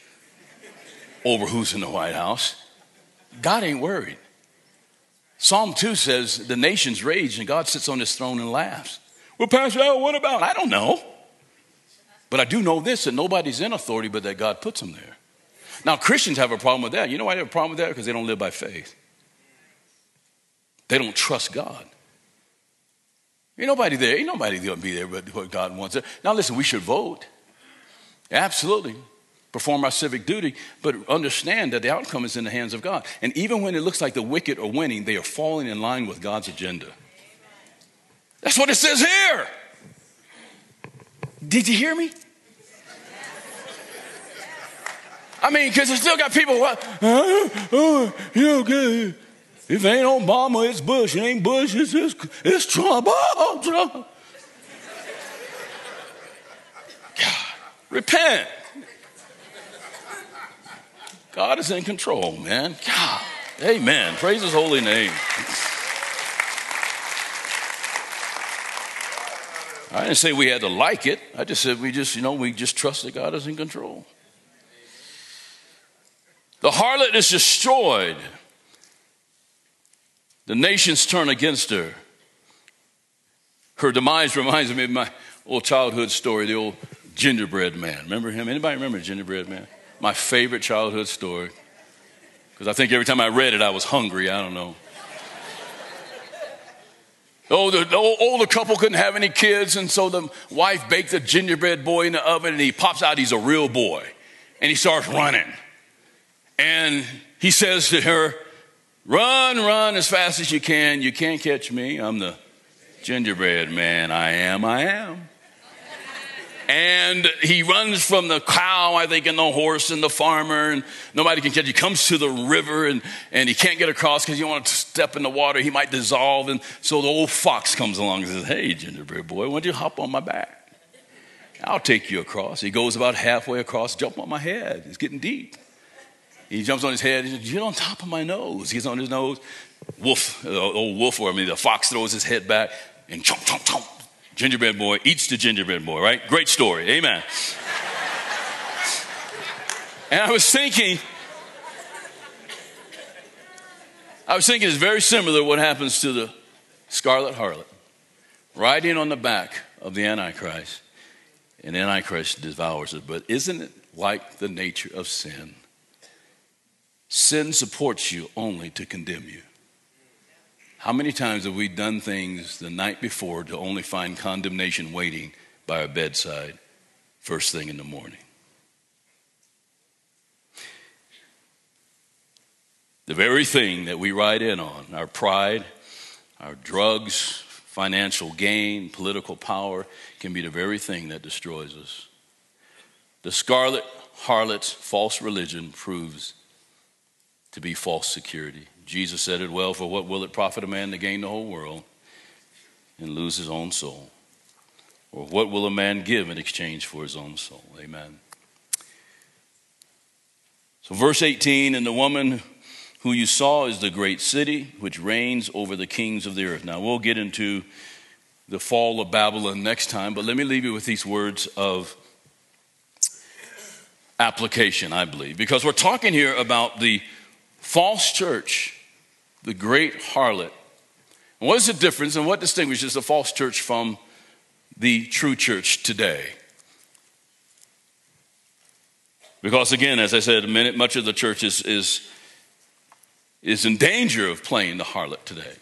Speaker 2: over who's in the White House. God ain't worried. Psalm 2 says the nations rage and God sits on his throne and laughs. Well, Pastor what about? I don't know. But I do know this that nobody's in authority but that God puts them there. Now, Christians have a problem with that. You know why they have a problem with that? Because they don't live by faith. They don't trust God. Ain't nobody there. Ain't nobody going to be there but what God wants. Now, listen, we should vote. Absolutely. Perform our civic duty, but understand that the outcome is in the hands of God. And even when it looks like the wicked are winning, they are falling in line with God's agenda. That's what it says here. Did you hear me? I mean, because I still got people, what? Oh, you know, good. If it ain't Obama, it's Bush. It ain't Bush, it's, it's, it's Trump. Oh, oh, Trump. God, repent. God is in control, man. God, amen. Praise his holy name. I didn't say we had to like it. I just said we just, you know, we just trust that God is in control. The harlot is destroyed. The nations turn against her. Her demise reminds me of my old childhood story, the old gingerbread man. Remember him? Anybody remember gingerbread man? My favorite childhood story. Because I think every time I read it, I was hungry. I don't know. Oh, the, the older couple couldn't have any kids, and so the wife baked a gingerbread boy in the oven, and he pops out, he's a real boy. And he starts running. And he says to her, Run, run as fast as you can. You can't catch me. I'm the gingerbread man. I am, I am. And he runs from the cow, I think, and the horse and the farmer, and nobody can catch. He comes to the river and, and he can't get across because he wants to step in the water. He might dissolve. And so the old fox comes along and says, Hey, gingerbread boy, why don't you hop on my back? I'll take you across. He goes about halfway across, jump on my head. It's getting deep. He jumps on his head. He says, Get on top of my nose. He gets on his nose. Wolf, uh, old wolf, or I mean, the fox throws his head back and chomp, chomp, chomp. Gingerbread boy eats the gingerbread boy, right? Great story. Amen. and I was thinking, I was thinking it's very similar to what happens to the scarlet harlot, riding on the back of the Antichrist, and Antichrist devours it. But isn't it like the nature of sin? Sin supports you only to condemn you. How many times have we done things the night before to only find condemnation waiting by our bedside first thing in the morning? The very thing that we ride in on, our pride, our drugs, financial gain, political power, can be the very thing that destroys us. The scarlet harlot's false religion proves to be false security. Jesus said it well for what will it profit a man to gain the whole world and lose his own soul? Or what will a man give in exchange for his own soul? Amen. So, verse 18 and the woman who you saw is the great city which reigns over the kings of the earth. Now, we'll get into the fall of Babylon next time, but let me leave you with these words of application, I believe, because we're talking here about the false church, the great harlot. And what is the difference and what distinguishes the false church from the true church today? Because again, as I said a minute, much of the church is, is, is in danger of playing the harlot today.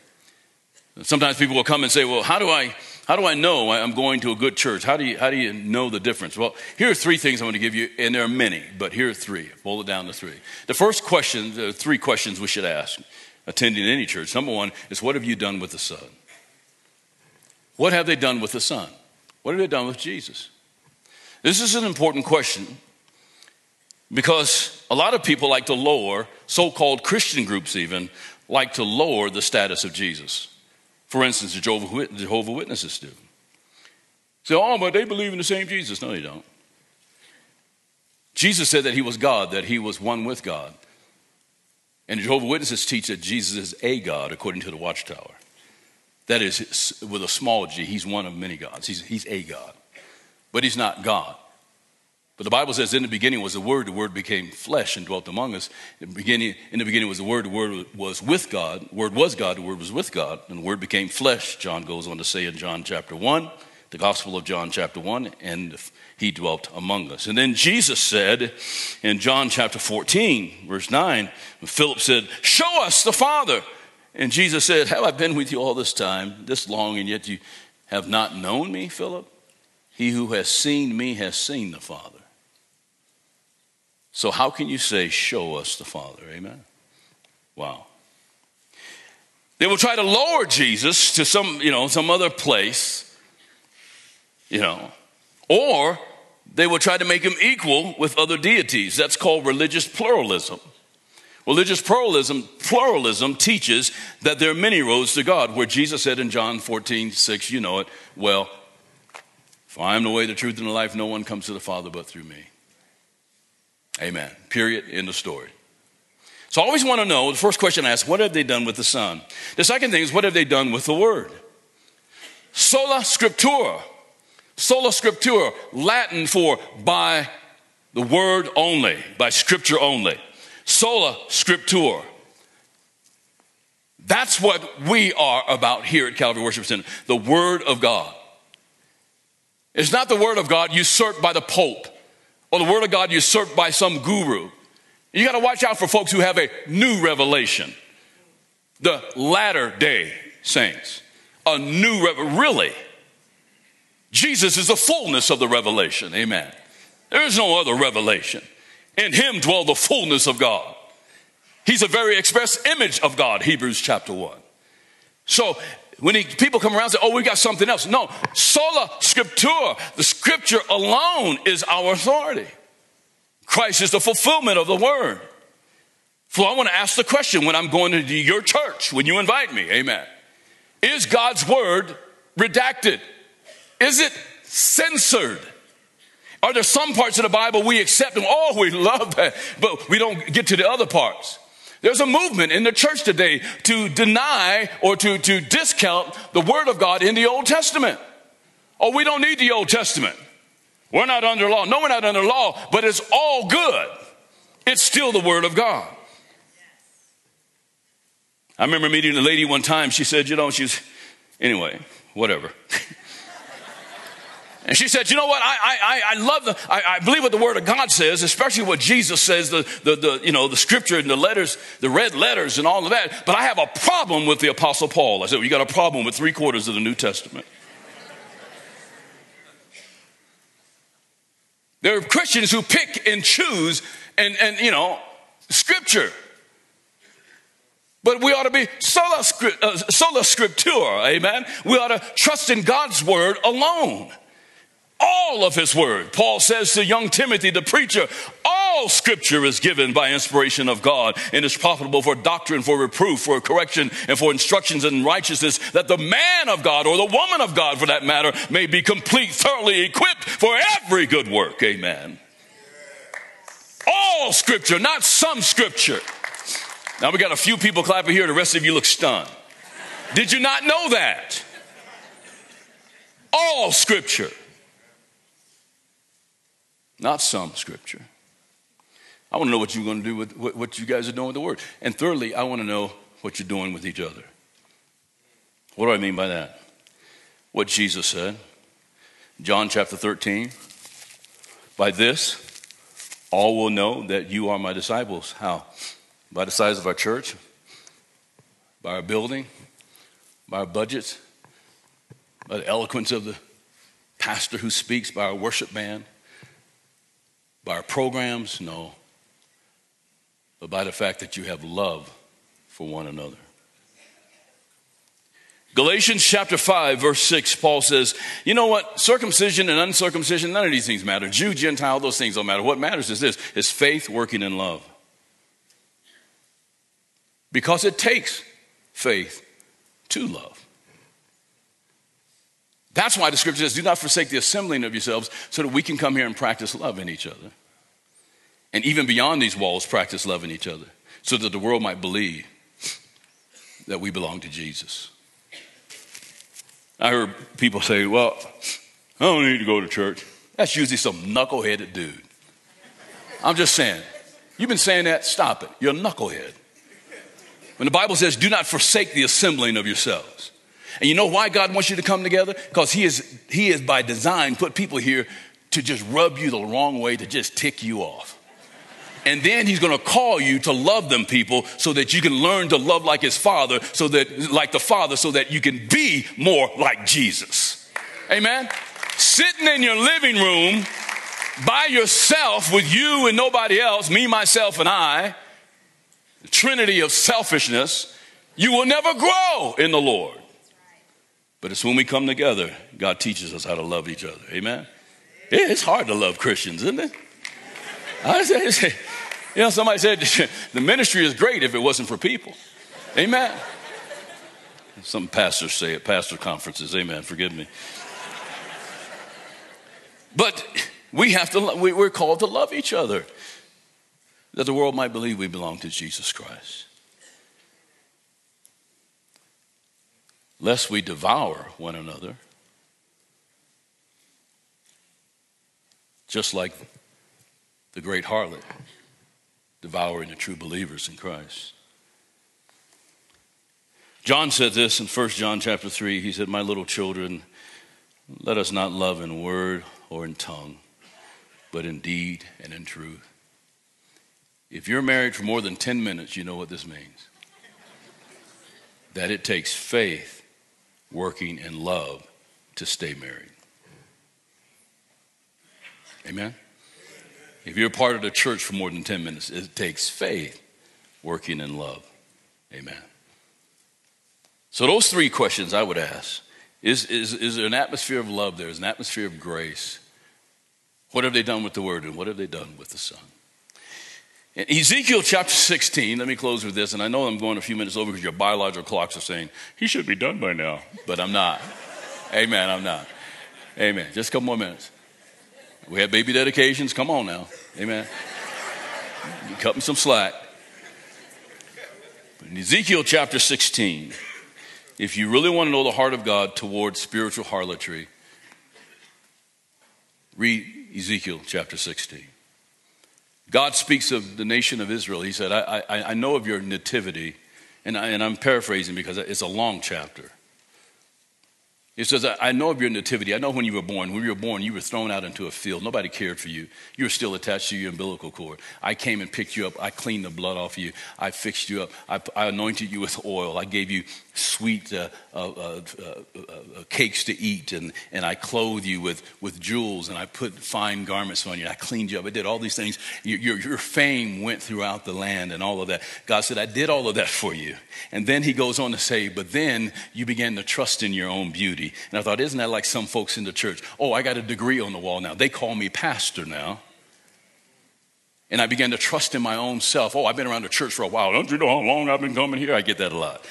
Speaker 2: sometimes people will come and say, Well, how do I how do I know I'm going to a good church? How do you, how do you know the difference? Well, here are three things I'm going to give you, and there are many, but here are three. Boil it down to three. The first question, the three questions we should ask attending any church. Number one is, what have you done with the Son? What have they done with the Son? What have they done with Jesus? This is an important question because a lot of people like to lower, so called Christian groups even, like to lower the status of Jesus. For instance, the Jehovah Witnesses do. Say, oh, but they believe in the same Jesus. No, they don't. Jesus said that he was God, that he was one with God. And the Jehovah Witnesses teach that Jesus is a God, according to the Watchtower. That is, with a small g, he's one of many gods. He's, he's a God. But he's not God. But the Bible says, in the beginning was the Word, the Word became flesh and dwelt among us. In the beginning, in the beginning was the Word, the Word was with God, the Word was God, the Word was with God, and the Word became flesh, John goes on to say in John chapter 1, the Gospel of John chapter 1, and he dwelt among us. And then Jesus said in John chapter 14, verse 9, Philip said, Show us the Father. And Jesus said, Have I been with you all this time, this long, and yet you have not known me, Philip? He who has seen me has seen the Father. So, how can you say, Show us the Father? Amen. Wow. They will try to lower Jesus to some, you know, some other place, you know, or they will try to make him equal with other deities. That's called religious pluralism. Religious pluralism, pluralism teaches that there are many roads to God, where Jesus said in John 14, 6, you know it, well, if I am the way, the truth, and the life, no one comes to the Father but through me. Amen. Period. End of story. So I always want to know the first question I ask, what have they done with the Son? The second thing is, what have they done with the Word? Sola Scriptura. Sola Scriptura, Latin for by the Word only, by Scripture only sola scriptura. That's what we are about here at Calvary Worship Center the Word of God. It's not the Word of God usurped by the Pope or the Word of God usurped by some guru. You got to watch out for folks who have a new revelation. The latter day saints. A new, revelation. really. Jesus is the fullness of the revelation. Amen. There is no other revelation. In him dwell the fullness of God. He's a very express image of God, Hebrews chapter 1. So when he, people come around and say, oh, we got something else. No, sola scriptura, the scripture alone is our authority. Christ is the fulfillment of the word. So I want to ask the question when I'm going to your church, when you invite me, amen. Is God's word redacted? Is it censored? Are there some parts of the Bible we accept and oh, we love that, but we don't get to the other parts? There's a movement in the church today to deny or to, to discount the Word of God in the Old Testament. Oh, we don't need the Old Testament. We're not under law. No, we're not under law, but it's all good. It's still the Word of God. I remember meeting a lady one time. She said, you know, she's, anyway, whatever. And she said, you know what? I, I, I love the, I, I, believe what the word of God says, especially what Jesus says, the, the, the, you know, the scripture and the letters, the red letters and all of that. But I have a problem with the apostle Paul. I said, well, you got a problem with three quarters of the New Testament. there are Christians who pick and choose and, and you know, scripture. But we ought to be sola, uh, sola scriptura, amen? We ought to trust in God's word alone all of his word. Paul says to young Timothy, the preacher, all scripture is given by inspiration of God and is profitable for doctrine, for reproof, for correction, and for instructions in righteousness, that the man of God, or the woman of God for that matter, may be complete, thoroughly equipped for every good work. Amen. All scripture, not some scripture. Now we got a few people clapping here, the rest of you look stunned. Did you not know that? All scripture not some scripture. I want to know what you're going to do with what you guys are doing with the word. And thirdly, I want to know what you're doing with each other. What do I mean by that? What Jesus said. John chapter 13. By this, all will know that you are my disciples. How? By the size of our church, by our building, by our budgets, by the eloquence of the pastor who speaks, by our worship band, by our programs? No. But by the fact that you have love for one another. Galatians chapter 5, verse 6, Paul says, You know what? Circumcision and uncircumcision, none of these things matter. Jew, Gentile, those things don't matter. What matters is this is faith working in love. Because it takes faith to love. That's why the scripture says, Do not forsake the assembling of yourselves so that we can come here and practice love in each other. And even beyond these walls, practice love in each other so that the world might believe that we belong to Jesus. I heard people say, Well, I don't need to go to church. That's usually some knuckleheaded dude. I'm just saying, you've been saying that, stop it. You're a knucklehead. When the Bible says, Do not forsake the assembling of yourselves. And you know why God wants you to come together? Because He is, He is by design put people here to just rub you the wrong way, to just tick you off. And then he's going to call you to love them people so that you can learn to love like his father, so that, like the father, so that you can be more like Jesus. Amen? Sitting in your living room by yourself with you and nobody else, me, myself, and I, the trinity of selfishness, you will never grow in the Lord. But it's when we come together, God teaches us how to love each other. Amen? It's hard to love Christians, isn't it? I say, you know, somebody said the ministry is great if it wasn't for people. Amen. Some pastors say at pastor conferences, amen, forgive me. But we have to, we're called to love each other that the world might believe we belong to Jesus Christ. Lest we devour one another, just like the great harlot devouring the true believers in Christ. John said this in 1 John chapter 3. He said, My little children, let us not love in word or in tongue, but in deed and in truth. If you're married for more than 10 minutes, you know what this means. That it takes faith working in love to stay married. Amen? If you're part of the church for more than 10 minutes, it takes faith working in love. Amen. So, those three questions I would ask is, is, is there an atmosphere of love there? Is an atmosphere of grace? What have they done with the word and what have they done with the Son? Ezekiel chapter 16, let me close with this, and I know I'm going a few minutes over because your biological clocks are saying, he should be done by now, but I'm not. Amen, I'm not. Amen. Just a couple more minutes. We have baby dedications. Come on now. Amen. cut me some slack. In Ezekiel chapter 16, if you really want to know the heart of God towards spiritual harlotry, read Ezekiel chapter 16. God speaks of the nation of Israel. He said, I, I, I know of your nativity, and, I, and I'm paraphrasing because it's a long chapter. He says, I know of your nativity. I know when you were born. When you were born, you were thrown out into a field. Nobody cared for you. You were still attached to your umbilical cord. I came and picked you up. I cleaned the blood off you. I fixed you up. I, I anointed you with oil. I gave you sweet uh uh, uh, uh, uh, cakes to eat, and, and I clothe you with, with jewels, and I put fine garments on you. I cleaned you up. I did all these things. Your, your, your fame went throughout the land and all of that. God said, I did all of that for you. And then he goes on to say, But then you began to trust in your own beauty. And I thought, Isn't that like some folks in the church? Oh, I got a degree on the wall now. They call me pastor now. And I began to trust in my own self. Oh, I've been around the church for a while. Don't you know how long I've been coming here? I get that a lot.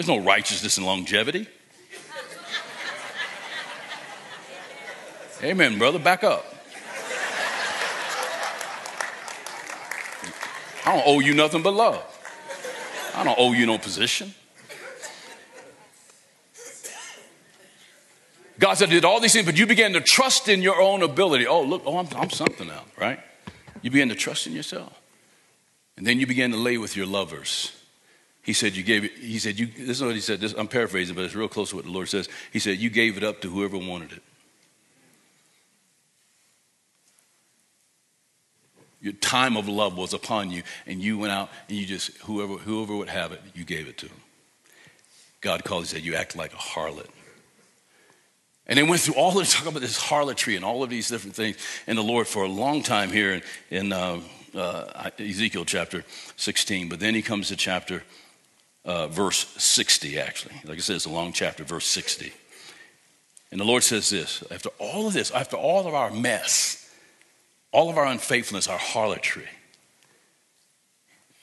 Speaker 2: There's no righteousness in longevity. Amen, brother. Back up. I don't owe you nothing but love. I don't owe you no position. God said, I did all these things, but you began to trust in your own ability. Oh, look, oh, I'm, I'm something now, right? You began to trust in yourself. And then you began to lay with your lovers. He said, You gave it, he said, you, this is what he said. This, I'm paraphrasing, but it's real close to what the Lord says. He said, You gave it up to whoever wanted it. Your time of love was upon you, and you went out and you just, whoever, whoever would have it, you gave it to them. God called, he said, You act like a harlot. And they went through all of this, talk about this harlotry and all of these different things in the Lord for a long time here in, in uh, uh, Ezekiel chapter 16. But then he comes to chapter uh, verse 60, actually. Like I said, it's a long chapter, verse 60. And the Lord says this after all of this, after all of our mess, all of our unfaithfulness, our harlotry.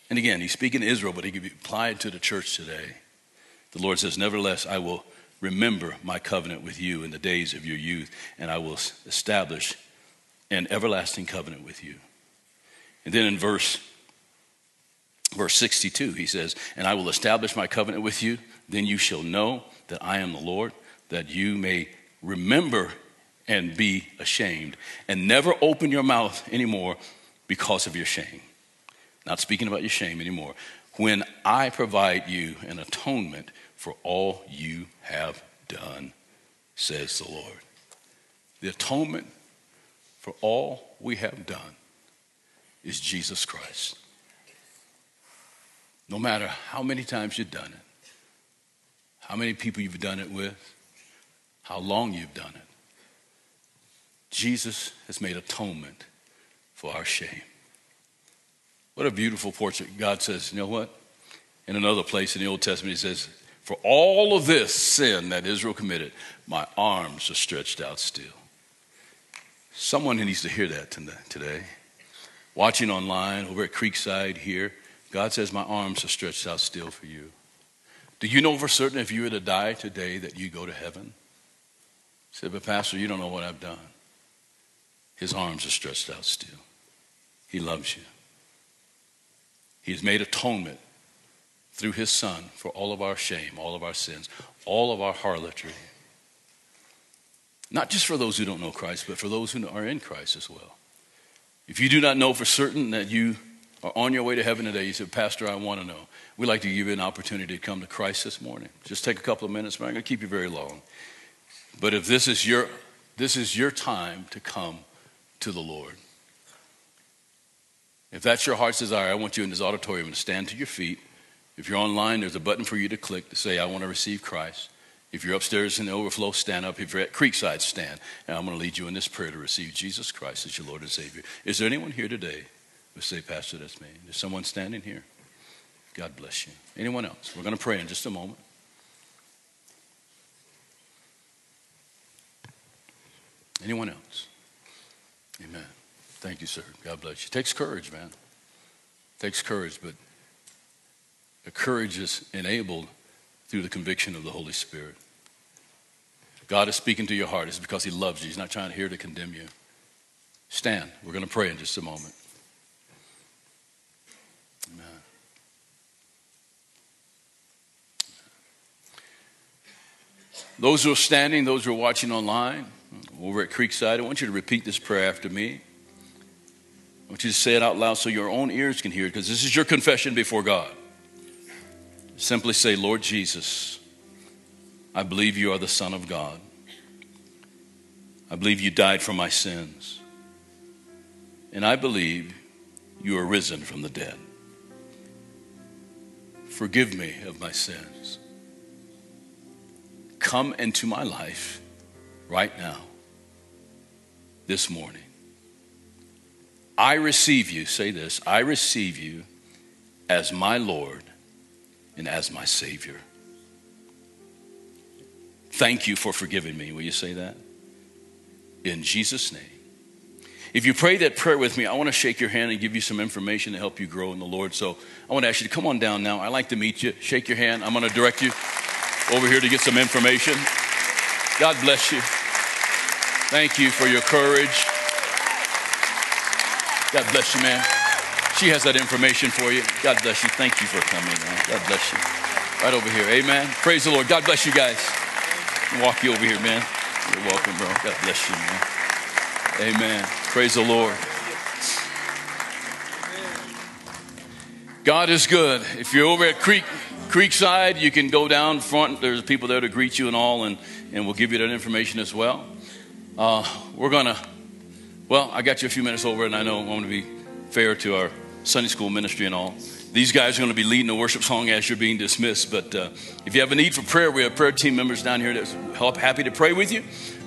Speaker 2: And again, he's speaking to Israel, but he could be applied to the church today. The Lord says, Nevertheless, I will remember my covenant with you in the days of your youth, and I will establish an everlasting covenant with you. And then in verse verse 62, he says, And I will establish my covenant with you, then you shall know that I am the Lord, that you may remember and be ashamed, and never open your mouth anymore because of your shame. Not speaking about your shame anymore. When I provide you an atonement for all you have done, says the Lord. The atonement for all we have done is Jesus Christ. No matter how many times you've done it, how many people you've done it with, how long you've done it, Jesus has made atonement for our shame. What a beautiful portrait. God says, you know what? In another place in the Old Testament, He says, For all of this sin that Israel committed, my arms are stretched out still. Someone who needs to hear that today. Watching online over at Creekside here, God says, My arms are stretched out still for you. Do you know for certain if you were to die today that you go to heaven? He said, But Pastor, you don't know what I've done. His arms are stretched out still. He loves you. He has made atonement through his son for all of our shame, all of our sins, all of our harlotry. Not just for those who don't know Christ, but for those who are in Christ as well. If you do not know for certain that you are on your way to heaven today, you said, Pastor, I want to know. We'd like to give you an opportunity to come to Christ this morning. Just take a couple of minutes. I'm not going to keep you very long. But if this is your this is your time to come to the Lord. If that's your heart's desire, I want you in this auditorium to stand to your feet. If you're online, there's a button for you to click to say, I want to receive Christ. If you're upstairs in the overflow, stand up. If you're at Creekside, stand. And I'm going to lead you in this prayer to receive Jesus Christ as your Lord and Savior. Is there anyone here today who say, Pastor, that's me? Is someone standing here? God bless you. Anyone else? We're going to pray in just a moment. Anyone else? Amen. Thank you, sir. God bless you. It takes courage, man. It takes courage, but the courage is enabled through the conviction of the Holy Spirit. God is speaking to your heart. It's because He loves you. He's not trying here to condemn you. Stand. We're going to pray in just a moment. Those who are standing, those who are watching online, over at Creekside, I want you to repeat this prayer after me. I want you to say it out loud so your own ears can hear it because this is your confession before God. Simply say, Lord Jesus, I believe you are the Son of God. I believe you died for my sins. And I believe you are risen from the dead. Forgive me of my sins. Come into my life right now, this morning. I receive you, say this, I receive you as my Lord and as my Savior. Thank you for forgiving me. Will you say that? In Jesus' name. If you pray that prayer with me, I want to shake your hand and give you some information to help you grow in the Lord. So I want to ask you to come on down now. I'd like to meet you. Shake your hand. I'm going to direct you over here to get some information. God bless you. Thank you for your courage. God bless you, man. She has that information for you. God bless you. Thank you for coming, man. God bless you. Right over here. Amen. Praise the Lord. God bless you guys. Walk you over here, man. You're welcome, bro. God bless you, man. Amen. Praise the Lord. God is good. If you're over at Creek Creekside, you can go down front. There's people there to greet you and all, and, and we'll give you that information as well. Uh, we're going to, well, I got you a few minutes over, and I know I want to be fair to our Sunday school ministry and all. These guys are going to be leading the worship song as you're being dismissed. But uh, if you have a need for prayer, we have prayer team members down here that's help, happy to pray with you.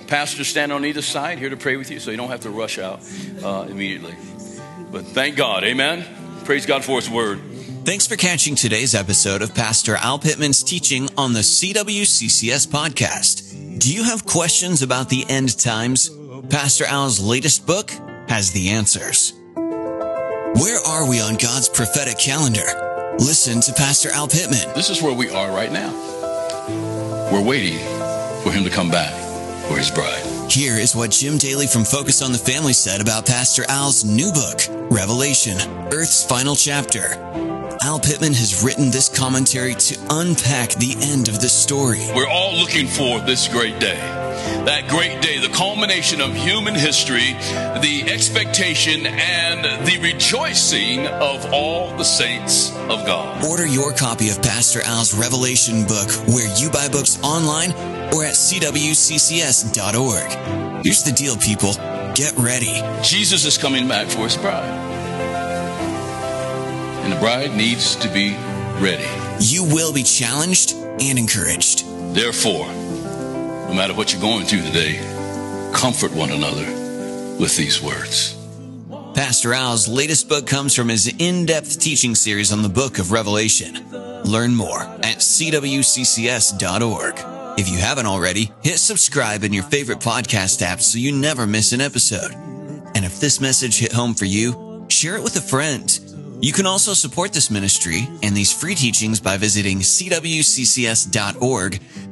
Speaker 2: Pastors stand on either side here to pray with you, so you don't have to rush out uh, immediately. But thank God, amen. Praise God for His word.
Speaker 1: Thanks for catching today's episode of Pastor Al Pittman's teaching on the CWCCS podcast. Do you have questions about the end times? Pastor Al's latest book has the answers. Where are we on God's prophetic calendar? Listen to Pastor Al Pittman.
Speaker 2: This is where we are right now. We're waiting for him to come back for his bride.
Speaker 1: Here is what Jim Daly from Focus on the Family said about Pastor Al's new book, Revelation, Earth's Final Chapter. Al Pittman has written this commentary to unpack the end of the story.
Speaker 2: We're all looking for this great day. That great day, the culmination of human history, the expectation and the rejoicing of all the saints of God.
Speaker 1: Order your copy of Pastor Al's Revelation book where you buy books online or at cwccs.org. Here's the deal, people. Get ready.
Speaker 2: Jesus is coming back for his bride. The bride needs to be ready.
Speaker 1: You will be challenged and encouraged.
Speaker 2: Therefore, no matter what you're going through today, comfort one another with these words.
Speaker 1: Pastor Al's latest book comes from his in depth teaching series on the book of Revelation. Learn more at cwccs.org. If you haven't already, hit subscribe in your favorite podcast app so you never miss an episode. And if this message hit home for you, share it with a friend. You can also support this ministry and these free teachings by visiting cwccs.org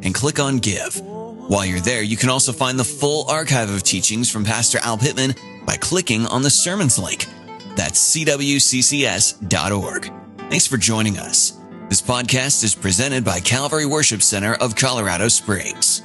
Speaker 1: and click on Give. While you're there, you can also find the full archive of teachings from Pastor Al Pittman by clicking on the sermons link. That's cwccs.org. Thanks for joining us. This podcast is presented by Calvary Worship Center of Colorado Springs.